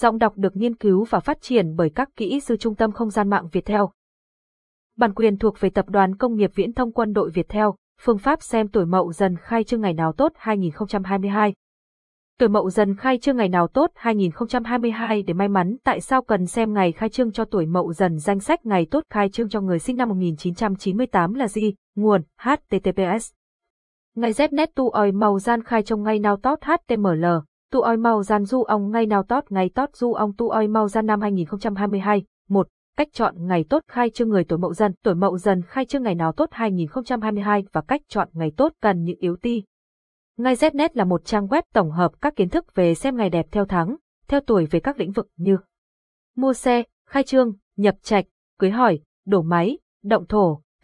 Giọng đọc được nghiên cứu và phát triển bởi các kỹ sư Trung tâm Không gian mạng Việt Theo. Bản quyền thuộc về Tập đoàn Công nghiệp Viễn thông Quân đội Việt Theo, phương pháp xem tuổi mậu dần khai trương ngày nào tốt 2022. Tuổi mậu dần khai trương ngày nào tốt 2022 để may mắn tại sao cần xem ngày khai trương cho tuổi mậu dần danh sách ngày tốt khai trương cho người sinh năm 1998 là gì? Nguồn HTTPS Ngày Znet tu oi màu gian khai trong ngày nào tốt HTML tu oi mau gian du ong ngay nào tót ngày tót du ong tu oi mau gian năm 2022. 1. Cách chọn ngày tốt khai trương người tuổi mậu dần. Tuổi mậu dần khai trương ngày nào tốt 2022 và cách chọn ngày tốt cần những yếu ti. Ngay Znet là một trang web tổng hợp các kiến thức về xem ngày đẹp theo tháng, theo tuổi về các lĩnh vực như mua xe, khai trương, nhập trạch, cưới hỏi, đổ máy, động thổ,